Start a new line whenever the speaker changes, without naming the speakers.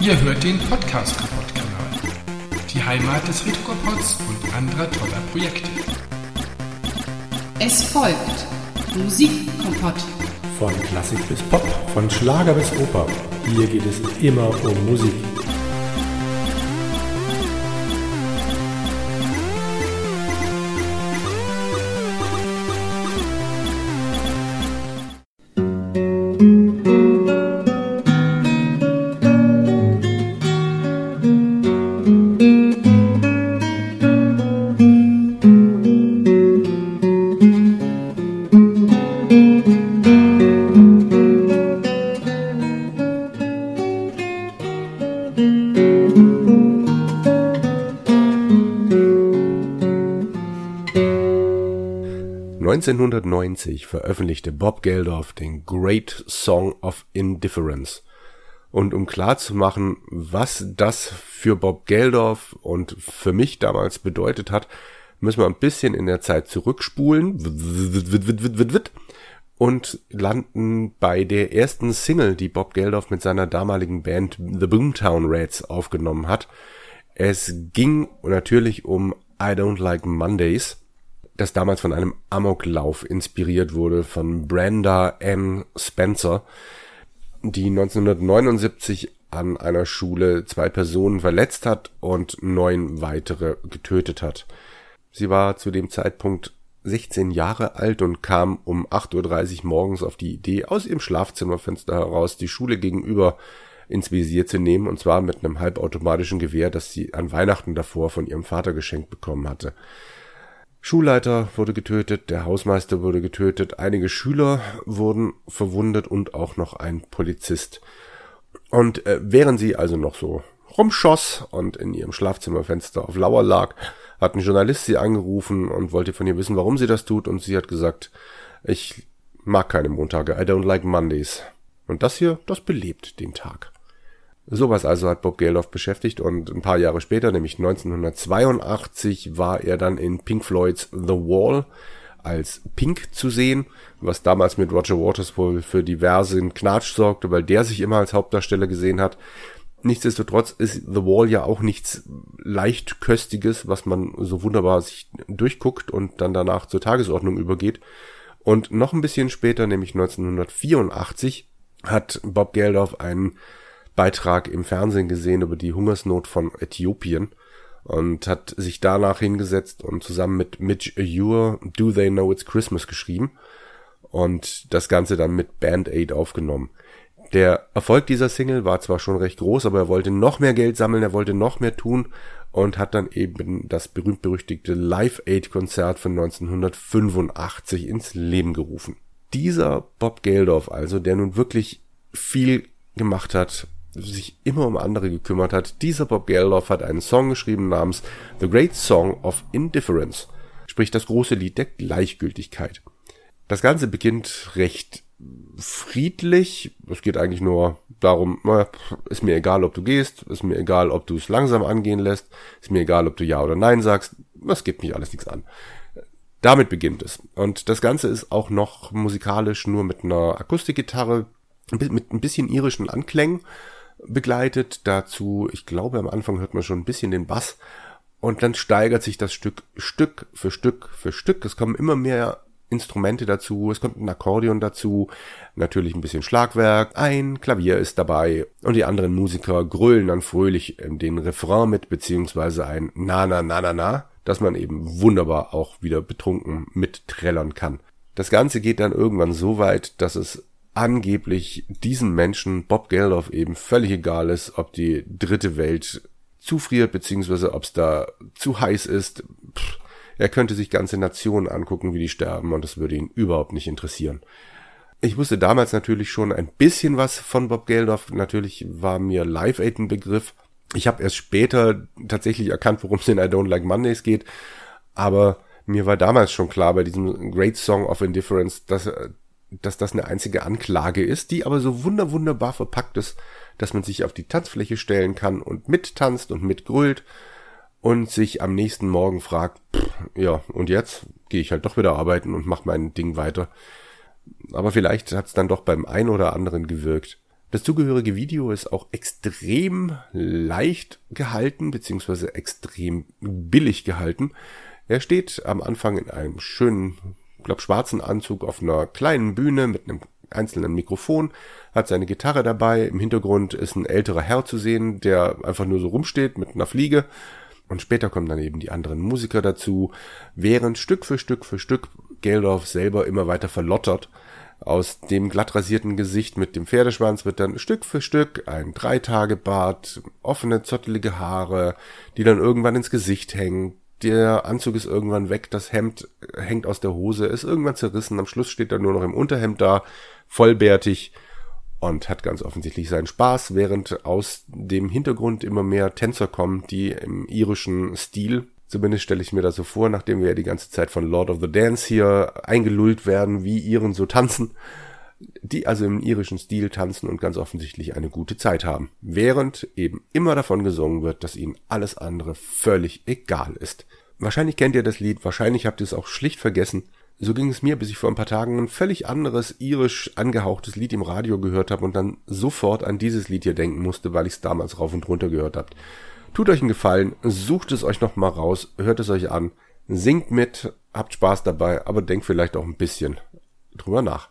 Ihr hört den Podcast Kaputt Kanal. Die Heimat des Retropods und anderer toller Projekte.
Es folgt Musikkompott.
Von Klassik bis Pop, von Schlager bis Oper. Hier geht es immer um Musik. (1990) veröffentlichte Bob Geldof den Great Song of Indifference. Und um klarzumachen, was das für Bob Geldof und für mich damals bedeutet hat, müssen wir ein bisschen in der Zeit zurückspulen und landen bei der ersten Single, die Bob Geldof mit seiner damaligen Band The Boomtown Rats aufgenommen hat. Es ging natürlich um I Don't Like Mondays das damals von einem Amoklauf inspiriert wurde von Brenda N. Spencer, die 1979 an einer Schule zwei Personen verletzt hat und neun weitere getötet hat. Sie war zu dem Zeitpunkt 16 Jahre alt und kam um 8.30 Uhr morgens auf die Idee, aus ihrem Schlafzimmerfenster heraus die Schule gegenüber ins Visier zu nehmen, und zwar mit einem halbautomatischen Gewehr, das sie an Weihnachten davor von ihrem Vater geschenkt bekommen hatte. Schulleiter wurde getötet, der Hausmeister wurde getötet, einige Schüler wurden verwundet und auch noch ein Polizist. Und äh, während sie also noch so rumschoss und in ihrem Schlafzimmerfenster auf Lauer lag, hat ein Journalist sie angerufen und wollte von ihr wissen, warum sie das tut. Und sie hat gesagt, ich mag keine Montage, I don't like Mondays. Und das hier, das belebt den Tag. Sowas also hat Bob Geldof beschäftigt und ein paar Jahre später, nämlich 1982, war er dann in Pink Floyds The Wall als Pink zu sehen, was damals mit Roger Waters wohl für diversen Knatsch sorgte, weil der sich immer als Hauptdarsteller gesehen hat. Nichtsdestotrotz ist The Wall ja auch nichts leichtköstiges, was man so wunderbar sich durchguckt und dann danach zur Tagesordnung übergeht. Und noch ein bisschen später, nämlich 1984, hat Bob Geldof einen Beitrag im Fernsehen gesehen über die Hungersnot von Äthiopien und hat sich danach hingesetzt und zusammen mit Mitch Ewer Do They Know It's Christmas geschrieben und das Ganze dann mit Band Aid aufgenommen. Der Erfolg dieser Single war zwar schon recht groß, aber er wollte noch mehr Geld sammeln, er wollte noch mehr tun und hat dann eben das berühmt-berüchtigte Live Aid Konzert von 1985 ins Leben gerufen. Dieser Bob Geldof also, der nun wirklich viel gemacht hat, sich immer um andere gekümmert hat. Dieser Bob Geldof hat einen Song geschrieben namens The Great Song of Indifference, sprich das große Lied der Gleichgültigkeit. Das Ganze beginnt recht friedlich. Es geht eigentlich nur darum, ist mir egal, ob du gehst, ist mir egal, ob du es langsam angehen lässt, ist mir egal, ob du Ja oder Nein sagst, das gibt mich alles nichts an. Damit beginnt es. Und das Ganze ist auch noch musikalisch nur mit einer Akustikgitarre, mit ein bisschen irischen Anklängen begleitet. Dazu, ich glaube, am Anfang hört man schon ein bisschen den Bass. Und dann steigert sich das Stück Stück für Stück für Stück. Es kommen immer mehr Instrumente dazu, es kommt ein Akkordeon dazu, natürlich ein bisschen Schlagwerk, ein Klavier ist dabei und die anderen Musiker grölen dann fröhlich den Refrain mit, beziehungsweise ein Na na na na na, dass man eben wunderbar auch wieder betrunken mitträllern kann. Das Ganze geht dann irgendwann so weit, dass es angeblich diesen Menschen, Bob Geldof, eben völlig egal ist, ob die dritte Welt zufriert, beziehungsweise ob es da zu heiß ist. Pff, er könnte sich ganze Nationen angucken, wie die sterben, und das würde ihn überhaupt nicht interessieren. Ich wusste damals natürlich schon ein bisschen was von Bob Geldof. Natürlich war mir Live Aid ein Begriff. Ich habe erst später tatsächlich erkannt, worum es in I Don't Like Mondays geht. Aber mir war damals schon klar bei diesem Great Song of Indifference, dass dass das eine einzige Anklage ist, die aber so wunder wunderbar verpackt ist, dass man sich auf die Tanzfläche stellen kann und mittanzt und mitgrölt und sich am nächsten Morgen fragt, pff, ja, und jetzt gehe ich halt doch wieder arbeiten und mache mein Ding weiter. Aber vielleicht hat es dann doch beim einen oder anderen gewirkt. Das zugehörige Video ist auch extrem leicht gehalten, beziehungsweise extrem billig gehalten. Er steht am Anfang in einem schönen, glaub, schwarzen Anzug auf einer kleinen Bühne mit einem einzelnen Mikrofon, hat seine Gitarre dabei. Im Hintergrund ist ein älterer Herr zu sehen, der einfach nur so rumsteht mit einer Fliege. Und später kommen dann eben die anderen Musiker dazu, während Stück für Stück für Stück Geldorf selber immer weiter verlottert aus dem glatt rasierten Gesicht mit dem Pferdeschwanz wird dann Stück für Stück ein Dreitagebart, offene, zottelige Haare, die dann irgendwann ins Gesicht hängen. Der Anzug ist irgendwann weg, das Hemd hängt aus der Hose, ist irgendwann zerrissen, am Schluss steht er nur noch im Unterhemd da, vollbärtig und hat ganz offensichtlich seinen Spaß, während aus dem Hintergrund immer mehr Tänzer kommen, die im irischen Stil Zumindest stelle ich mir das so vor, nachdem wir ja die ganze Zeit von Lord of the Dance hier eingelullt werden, wie Iren so tanzen, die also im irischen Stil tanzen und ganz offensichtlich eine gute Zeit haben, während eben immer davon gesungen wird, dass ihnen alles andere völlig egal ist. Wahrscheinlich kennt ihr das Lied, wahrscheinlich habt ihr es auch schlicht vergessen. So ging es mir, bis ich vor ein paar Tagen ein völlig anderes irisch angehauchtes Lied im Radio gehört habe und dann sofort an dieses Lied hier denken musste, weil ich es damals rauf und runter gehört habt. Tut euch einen Gefallen, sucht es euch nochmal raus, hört es euch an, singt mit, habt Spaß dabei, aber denkt vielleicht auch ein bisschen drüber nach.